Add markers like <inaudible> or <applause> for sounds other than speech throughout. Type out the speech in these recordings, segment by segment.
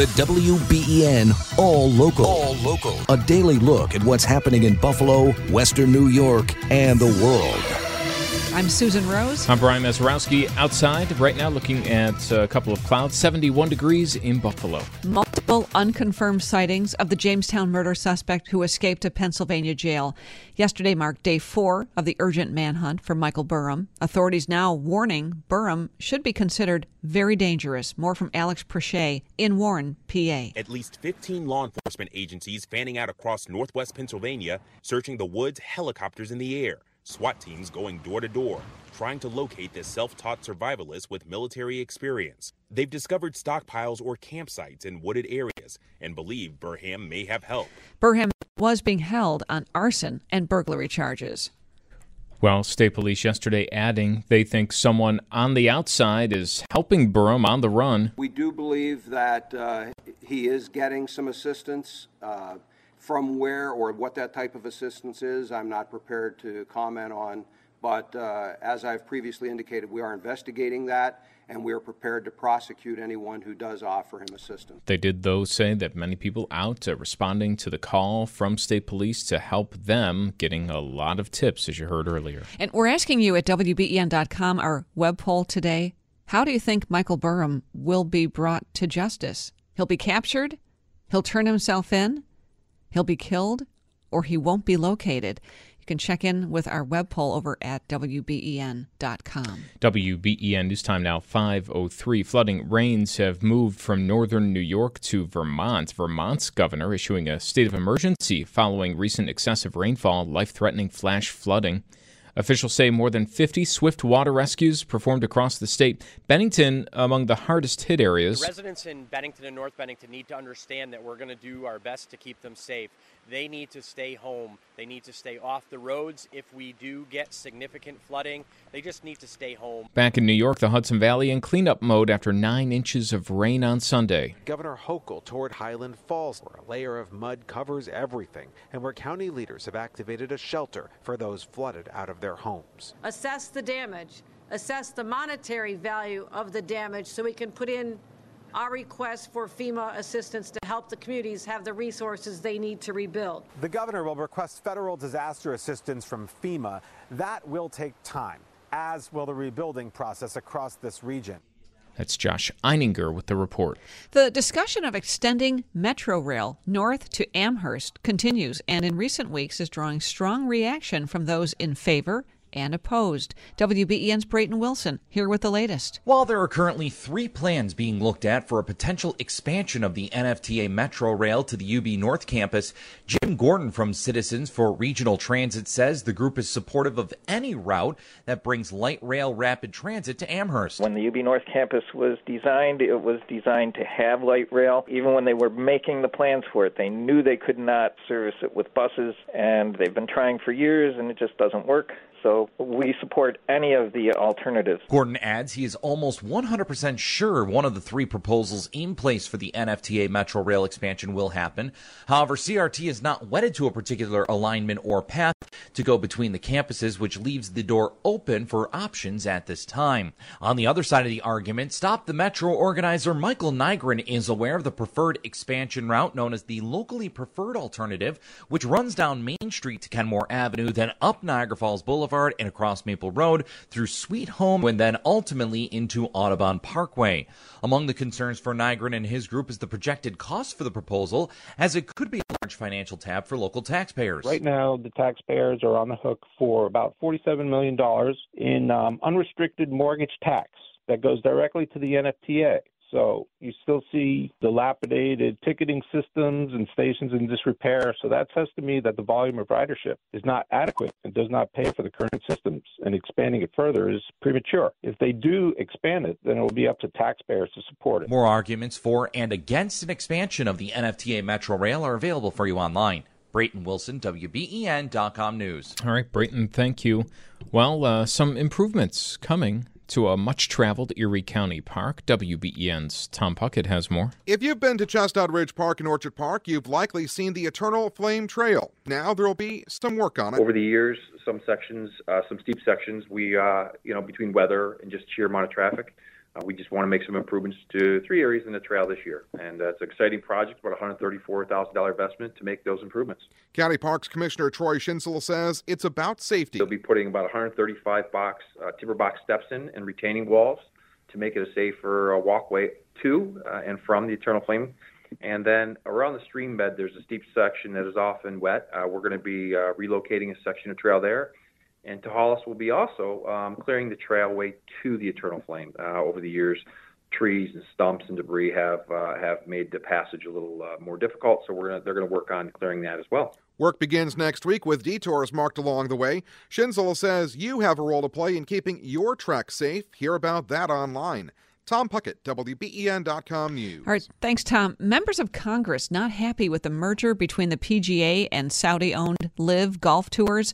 The WBEN All Local. All Local. A daily look at what's happening in Buffalo, Western New York, and the world. I'm Susan Rose. I'm Brian Mazurowski. Outside right now, looking at a couple of clouds, 71 degrees in Buffalo. Multiple unconfirmed sightings of the Jamestown murder suspect who escaped a Pennsylvania jail. Yesterday marked day four of the urgent manhunt for Michael Burham. Authorities now warning Burham should be considered very dangerous. More from Alex Prochet in Warren, PA. At least 15 law enforcement agencies fanning out across northwest Pennsylvania, searching the woods, helicopters in the air. SWAT teams going door to door, trying to locate this self taught survivalist with military experience. They've discovered stockpiles or campsites in wooded areas and believe Burham may have help. Burham was being held on arson and burglary charges. Well, state police yesterday adding they think someone on the outside is helping Burham on the run. We do believe that uh, he is getting some assistance. Uh, from where or what that type of assistance is, I'm not prepared to comment on. But uh, as I've previously indicated, we are investigating that and we are prepared to prosecute anyone who does offer him assistance. They did, though, say that many people out uh, responding to the call from state police to help them, getting a lot of tips, as you heard earlier. And we're asking you at WBEN.com, our web poll today how do you think Michael Burham will be brought to justice? He'll be captured? He'll turn himself in? He'll be killed or he won't be located. You can check in with our web poll over at WBEN.com. WBEN news time now 503. Flooding rains have moved from northern New York to Vermont. Vermont's governor issuing a state of emergency following recent excessive rainfall, life threatening flash flooding. Officials say more than 50 swift water rescues performed across the state. Bennington among the hardest hit areas. The residents in Bennington and North Bennington need to understand that we're going to do our best to keep them safe. They need to stay home. They need to stay off the roads. If we do get significant flooding, they just need to stay home. Back in New York, the Hudson Valley in cleanup mode after nine inches of rain on Sunday. Governor Hochul toured Highland Falls, where a layer of mud covers everything, and where county leaders have activated a shelter for those flooded out of their homes. Assess the damage, assess the monetary value of the damage so we can put in our request for FEMA assistance to help the communities have the resources they need to rebuild. The governor will request federal disaster assistance from FEMA. That will take time, as will the rebuilding process across this region. That's Josh Eininger with the report. The discussion of extending Metro Rail north to Amherst continues and in recent weeks is drawing strong reaction from those in favor and opposed. WBEN's Brayton Wilson here with the latest. While there are currently three plans being looked at for a potential expansion of the NFTA Metro Rail to the UB North campus, Jim Gordon from Citizens for Regional Transit says the group is supportive of any route that brings light rail rapid transit to Amherst. When the UB North campus was designed, it was designed to have light rail. Even when they were making the plans for it, they knew they could not service it with buses, and they've been trying for years, and it just doesn't work. So we support any of the alternatives. Gordon adds he is almost 100% sure one of the three proposals in place for the NFTA Metro Rail expansion will happen. However, CRT is not wedded to a particular alignment or path to go between the campuses, which leaves the door open for options at this time. On the other side of the argument, Stop the Metro organizer Michael Nygren is aware of the preferred expansion route known as the locally preferred alternative, which runs down Main Street to Kenmore Avenue, then up Niagara Falls Boulevard and across Maple Road through Sweet Home and then ultimately into Audubon Parkway. Among the concerns for Nygren and his group is the projected cost for the proposal, as it could be a large financial tab for local taxpayers. Right now, the taxpayers are on the hook for about $47 million in um, unrestricted mortgage tax that goes directly to the NFTA. So you still see dilapidated ticketing systems and stations in disrepair. So that says to me that the volume of ridership is not adequate and does not pay for the current systems. And expanding it further is premature. If they do expand it, then it will be up to taxpayers to support it. More arguments for and against an expansion of the NFTA Metro Rail are available for you online. Brayton Wilson, WBEN.com News. All right, Brayton, thank you. Well, uh, some improvements coming to a much traveled Erie County park. WBEN's Tom Puckett has more. If you've been to Chestnut Ridge Park and Orchard Park, you've likely seen the Eternal Flame Trail. Now there will be some work on it. Over the years, some sections, uh, some steep sections, we, uh, you know, between weather and just sheer amount of traffic, Uh, we just want to make some improvements to three areas in the trail this year, and uh, it's an exciting project, about $134,000 investment to make those improvements. County Parks Commissioner Troy Schinzel says it's about safety. They'll be putting about 135 box uh, timber box steps in and retaining walls to make it a safer uh, walkway to uh, and from the Eternal Flame. And then around the stream bed, there's a steep section that is often wet. Uh, we're going to be relocating a section of trail there and Tehalis will be also um, clearing the trailway to the Eternal Flame. Uh, over the years, trees and stumps and debris have uh, have made the passage a little uh, more difficult. So we're gonna, they're going to work on clearing that as well. Work begins next week with detours marked along the way. Schinzel says you have a role to play in keeping your trek safe. Hear about that online. Tom Puckett, WBEN.com News. All right, thanks, Tom. Members of Congress not happy with the merger between the PGA and Saudi owned LIV Golf Tours.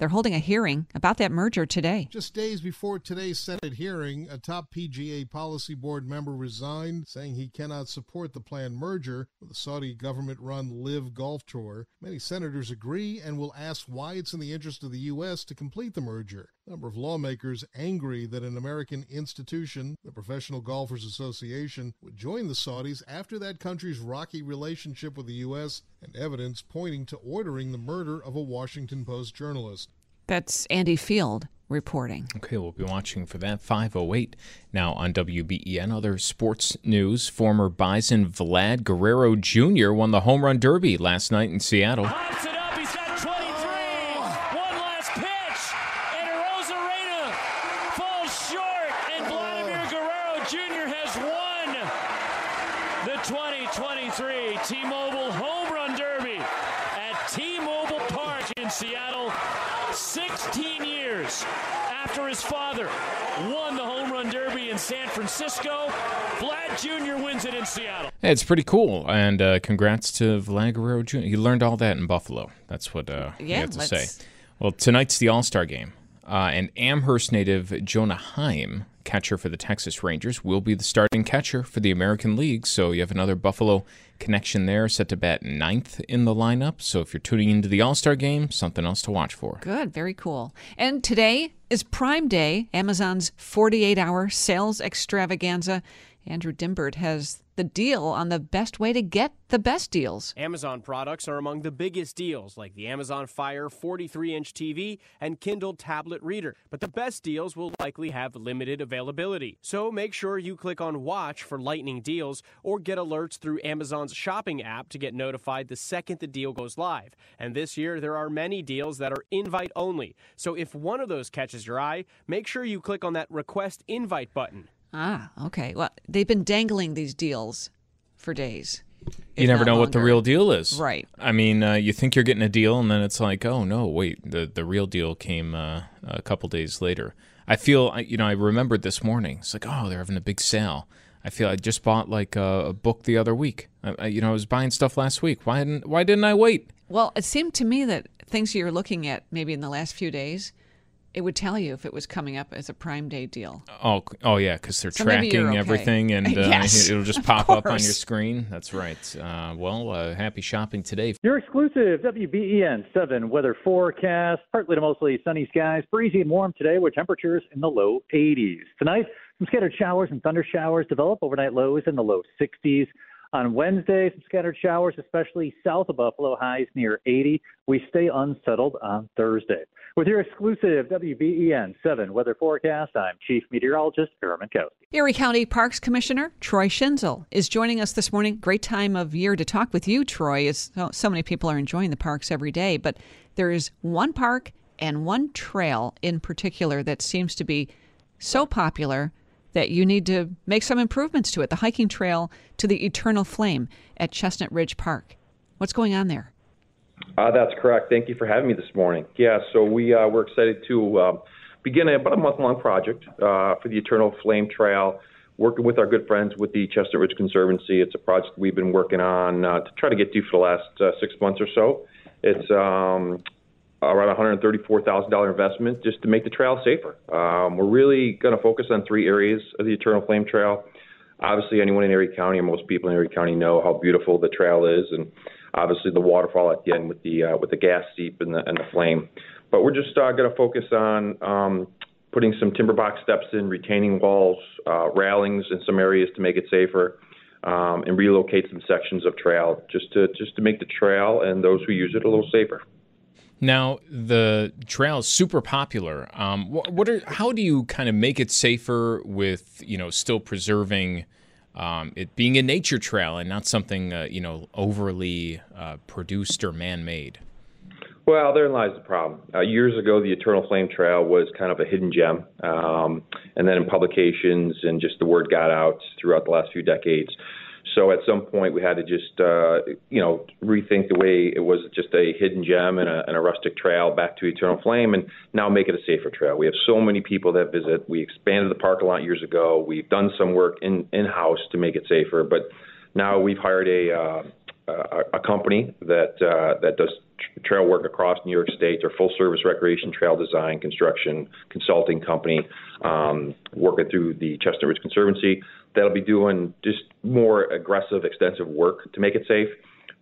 They're holding a hearing about that merger today. Just days before today's Senate hearing, a top PGA policy board member resigned, saying he cannot support the planned merger with the Saudi government run LIV Golf Tour. Many senators agree and will ask why it's in the interest of the U.S. to complete the merger. A number of lawmakers angry that an American institution, the Professional Golfers Association, would join the Saudis after that country's rocky relationship with the U.S. and evidence pointing to ordering the murder of a Washington Post journalist. That's Andy Field reporting. Okay, we'll be watching for that 508 now on WBEN. Other sports news former Bison Vlad Guerrero Jr. won the home run derby last night in Seattle. Francisco. Vlad Jr. wins it in Seattle. it's pretty cool, and uh, congrats to Vlad Guerrero Jr. He learned all that in Buffalo. That's what uh, yeah, he had to say. Well, tonight's the All Star game, uh, and Amherst native Jonah Heim, catcher for the Texas Rangers, will be the starting catcher for the American League. So you have another Buffalo connection there, set to bat ninth in the lineup. So if you're tuning into the All Star game, something else to watch for. Good, very cool. And today is Prime Day, Amazon's 48 hour sales extravaganza. Andrew Dymburt has the deal on the best way to get the best deals. Amazon products are among the biggest deals, like the Amazon Fire 43 inch TV and Kindle tablet reader. But the best deals will likely have limited availability. So make sure you click on Watch for lightning deals or get alerts through Amazon's shopping app to get notified the second the deal goes live. And this year, there are many deals that are invite only. So if one of those catches your eye, make sure you click on that request invite button. Ah, okay. Well, they've been dangling these deals for days. You never know longer. what the real deal is. Right. I mean, uh, you think you're getting a deal, and then it's like, oh, no, wait, the, the real deal came uh, a couple days later. I feel, you know, I remembered this morning. It's like, oh, they're having a big sale. I feel I just bought like a, a book the other week. I, you know, I was buying stuff last week. Why didn't Why didn't I wait? Well, it seemed to me that things you're looking at maybe in the last few days it would tell you if it was coming up as a Prime Day deal. Oh, oh yeah, because they're so tracking okay. everything, and <laughs> uh, yes, it'll just pop up on your screen. That's right. Uh, well, uh, happy shopping today. Your exclusive WBEN seven weather forecast: partly to mostly sunny skies, breezy and warm today, with temperatures in the low 80s. Tonight, some scattered showers and thunder showers develop. Overnight lows in the low 60s. On Wednesday, some scattered showers, especially south of Buffalo, highs near 80. We stay unsettled on Thursday. With your exclusive WBEN 7 weather forecast, I'm Chief Meteorologist Aaron Mentkowski. Erie County Parks Commissioner Troy Schinzel is joining us this morning. Great time of year to talk with you, Troy, as so, so many people are enjoying the parks every day. But there is one park and one trail in particular that seems to be so popular that you need to make some improvements to it the hiking trail to the Eternal Flame at Chestnut Ridge Park. What's going on there? Uh, that's correct. Thank you for having me this morning. Yeah, so we uh, we're excited to uh, begin a, about a month long project uh, for the Eternal Flame Trail, working with our good friends with the Chestnut Ridge Conservancy. It's a project we've been working on uh, to try to get to for the last uh, six months or so. It's um, around $134,000 investment just to make the trail safer. Um, we're really going to focus on three areas of the Eternal Flame Trail. Obviously, anyone in Erie County, or most people in Erie County, know how beautiful the trail is, and obviously the waterfall at the end with the uh, with the gas seep and the and the flame. But we're just uh, going to focus on um, putting some timber box steps in, retaining walls, uh, railings in some areas to make it safer, um, and relocate some sections of trail just to just to make the trail and those who use it a little safer. Now the trail is super popular. Um, what, what, are how do you kind of make it safer with you know still preserving um, it being a nature trail and not something uh, you know overly uh, produced or man-made? Well, therein lies the problem. Uh, years ago, the Eternal Flame Trail was kind of a hidden gem, um, and then in publications and just the word got out throughout the last few decades. So at some point, we had to just, uh, you know, rethink the way it was just a hidden gem and a, and a rustic trail back to Eternal Flame, and now make it a safer trail. We have so many people that visit. We expanded the park a lot years ago. We've done some work in in house to make it safer, but now we've hired a uh, a, company that uh, that does trail work across New York State. They're full service recreation trail design, construction, consulting company, um, working through the Chestnut Ridge Conservancy that'll be doing just more aggressive, extensive work to make it safe.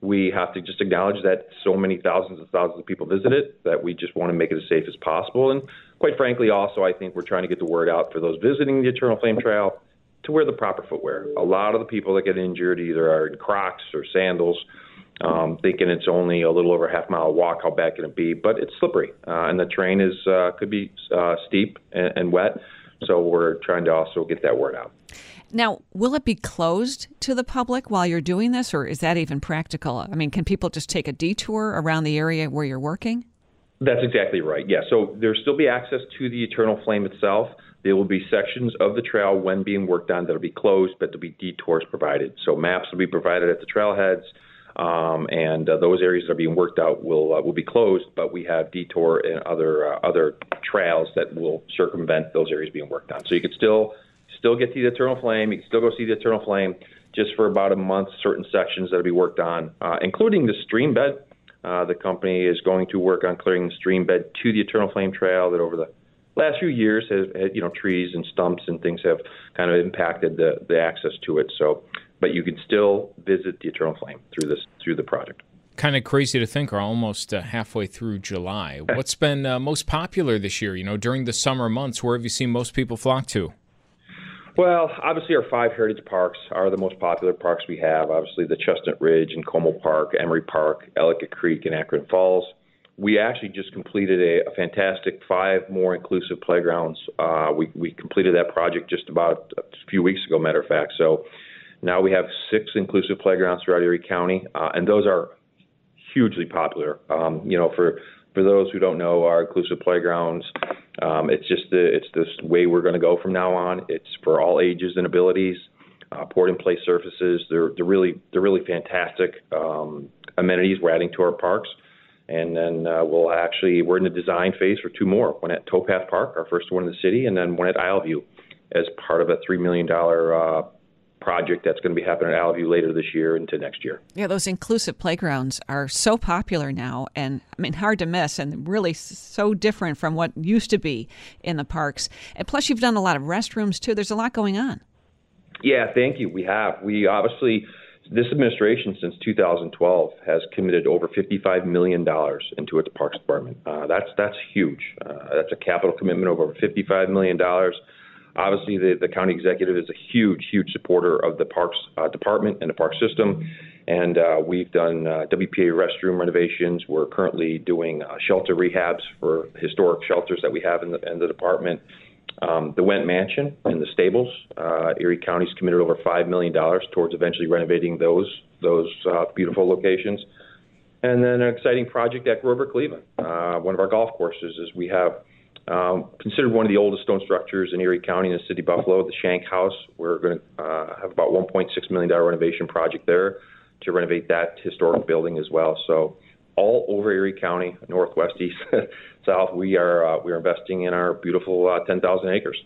We have to just acknowledge that so many thousands and thousands of people visit it that we just want to make it as safe as possible. And quite frankly, also, I think we're trying to get the word out for those visiting the Eternal Flame Trail to wear the proper footwear. A lot of the people that get injured either are in Crocs or sandals, um, thinking it's only a little over a half mile walk. How bad can it be? But it's slippery, uh, and the terrain is uh, could be uh, steep and, and wet. So we're trying to also get that word out. Now, will it be closed to the public while you're doing this, or is that even practical? I mean, can people just take a detour around the area where you're working? That's exactly right. Yeah. So there'll still be access to the Eternal Flame itself. There will be sections of the trail when being worked on that'll be closed, but there'll be detours provided. So maps will be provided at the trailheads, um, and uh, those areas that are being worked out will uh, will be closed. But we have detour and other uh, other trails that will circumvent those areas being worked on. So you could still still get to the Eternal Flame. You can still go see the Eternal Flame just for about a month, certain sections that'll be worked on, uh, including the stream bed. Uh, the company is going to work on clearing the stream bed to the Eternal Flame Trail that over the last few years has you know, trees and stumps and things have kind of impacted the, the access to it. So, but you can still visit the Eternal Flame through this, through the project kind of crazy to think we're almost uh, halfway through July. <laughs> What's been uh, most popular this year? You know, during the summer months, where have you seen most people flock to? Well, obviously, our five heritage parks are the most popular parks we have. Obviously, the Chestnut Ridge and Como Park, Emery Park, Ellicott Creek, and Akron Falls. We actually just completed a, a fantastic five more inclusive playgrounds. Uh, we, we completed that project just about a few weeks ago, matter of fact. So now we have six inclusive playgrounds throughout Erie County, uh, and those are hugely popular. Um, you know, for for those who don't know, our inclusive playgrounds, um, it's just the, it's this way we're going to go from now on. It's for all ages and abilities. Uh, poured in place surfaces. They're they're really they're really fantastic um, amenities we're adding to our parks. And then uh, we'll actually we're in the design phase for two more. One at Towpath Park, our first one in the city, and then one at Isleview as part of a three million dollar uh, project that's going to be happening at Isle later this year into next year. Yeah, those inclusive playgrounds are so popular now, and I mean hard to miss, and really so different from what used to be in the parks. And plus, you've done a lot of restrooms too. There's a lot going on. Yeah, thank you. We have. We obviously this administration since 2012 has committed over 55 million dollars into its parks department. Uh, that's that's huge. Uh, that's a capital commitment of over 55 million dollars. Obviously, the, the county executive is a huge, huge supporter of the parks uh, department and the park system. And uh, we've done uh, WPA restroom renovations. We're currently doing uh, shelter rehabs for historic shelters that we have in the, in the department. Um, the Wendt Mansion and the stables. Uh, Erie County's committed over $5 million towards eventually renovating those, those uh, beautiful locations. And then an exciting project at Grover Cleveland. Uh, one of our golf courses is we have um, considered one of the oldest stone structures in Erie County in the city of Buffalo, the Schenck House. We're going to uh, have about $1.6 million renovation project there to renovate that historic building as well. So all over Erie County, northwest, east, <laughs> south, we are uh, we are investing in our beautiful uh, 10,000 acres.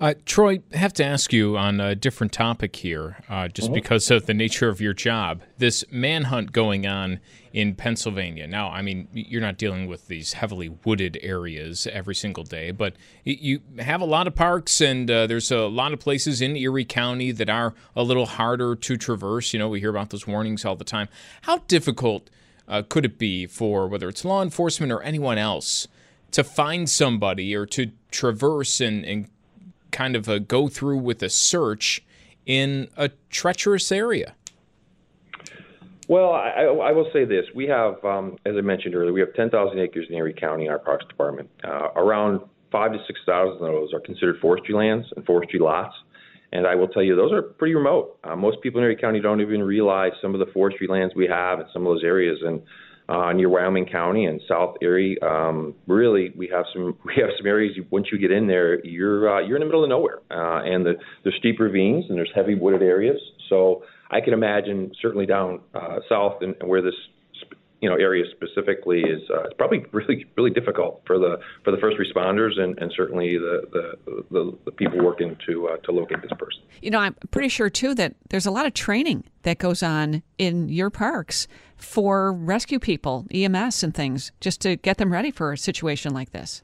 Uh, Troy, I have to ask you on a different topic here, uh, just mm-hmm. because of the nature of your job. This manhunt going on in Pennsylvania. Now, I mean, you're not dealing with these heavily wooded areas every single day, but you have a lot of parks, and uh, there's a lot of places in Erie County that are a little harder to traverse. You know, we hear about those warnings all the time. How difficult uh, could it be for whether it's law enforcement or anyone else? to find somebody or to traverse and, and kind of a go through with a search in a treacherous area? Well, I, I will say this: we have, um, as I mentioned earlier, we have 10,000 acres in Erie County in our Parks Department. Uh, around five to six thousand of those are considered forestry lands and forestry lots. And I will tell you, those are pretty remote. Uh, most people in Erie County don't even realize some of the forestry lands we have in some of those areas. And uh, near Wyoming County and South Erie, um, really, we have some <laughs> we have some areas. Once you get in there, you're uh, you're in the middle of nowhere, uh, and the, there's steep ravines and there's heavy wooded areas. So I can imagine certainly down uh, south and, and where this you know area specifically is uh, it's probably really really difficult for the for the first responders and, and certainly the, the, the, the people working to uh, to locate this person. You know, I'm pretty sure too that there's a lot of training that goes on in your parks for rescue people, EMS and things, just to get them ready for a situation like this.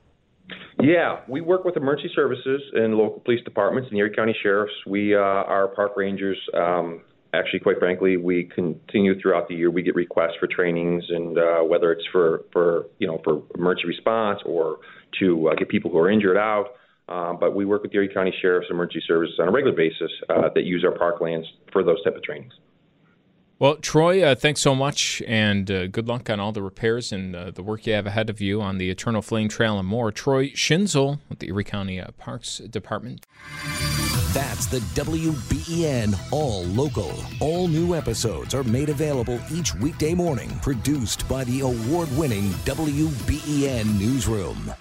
Yeah, we work with emergency services and local police departments and the Erie County sheriffs. We uh, our park rangers. Um, actually, quite frankly, we continue throughout the year. We get requests for trainings, and uh, whether it's for for you know for emergency response or to uh, get people who are injured out. Uh, but we work with the Erie County Sheriff's Emergency Services on a regular basis uh, that use our parklands for those type of trainings. Well, Troy, uh, thanks so much, and uh, good luck on all the repairs and uh, the work you have ahead of you on the Eternal Flame Trail and more. Troy Schinzel with the Erie County uh, Parks Department. That's the WBEN All Local. All new episodes are made available each weekday morning, produced by the award winning WBEN Newsroom.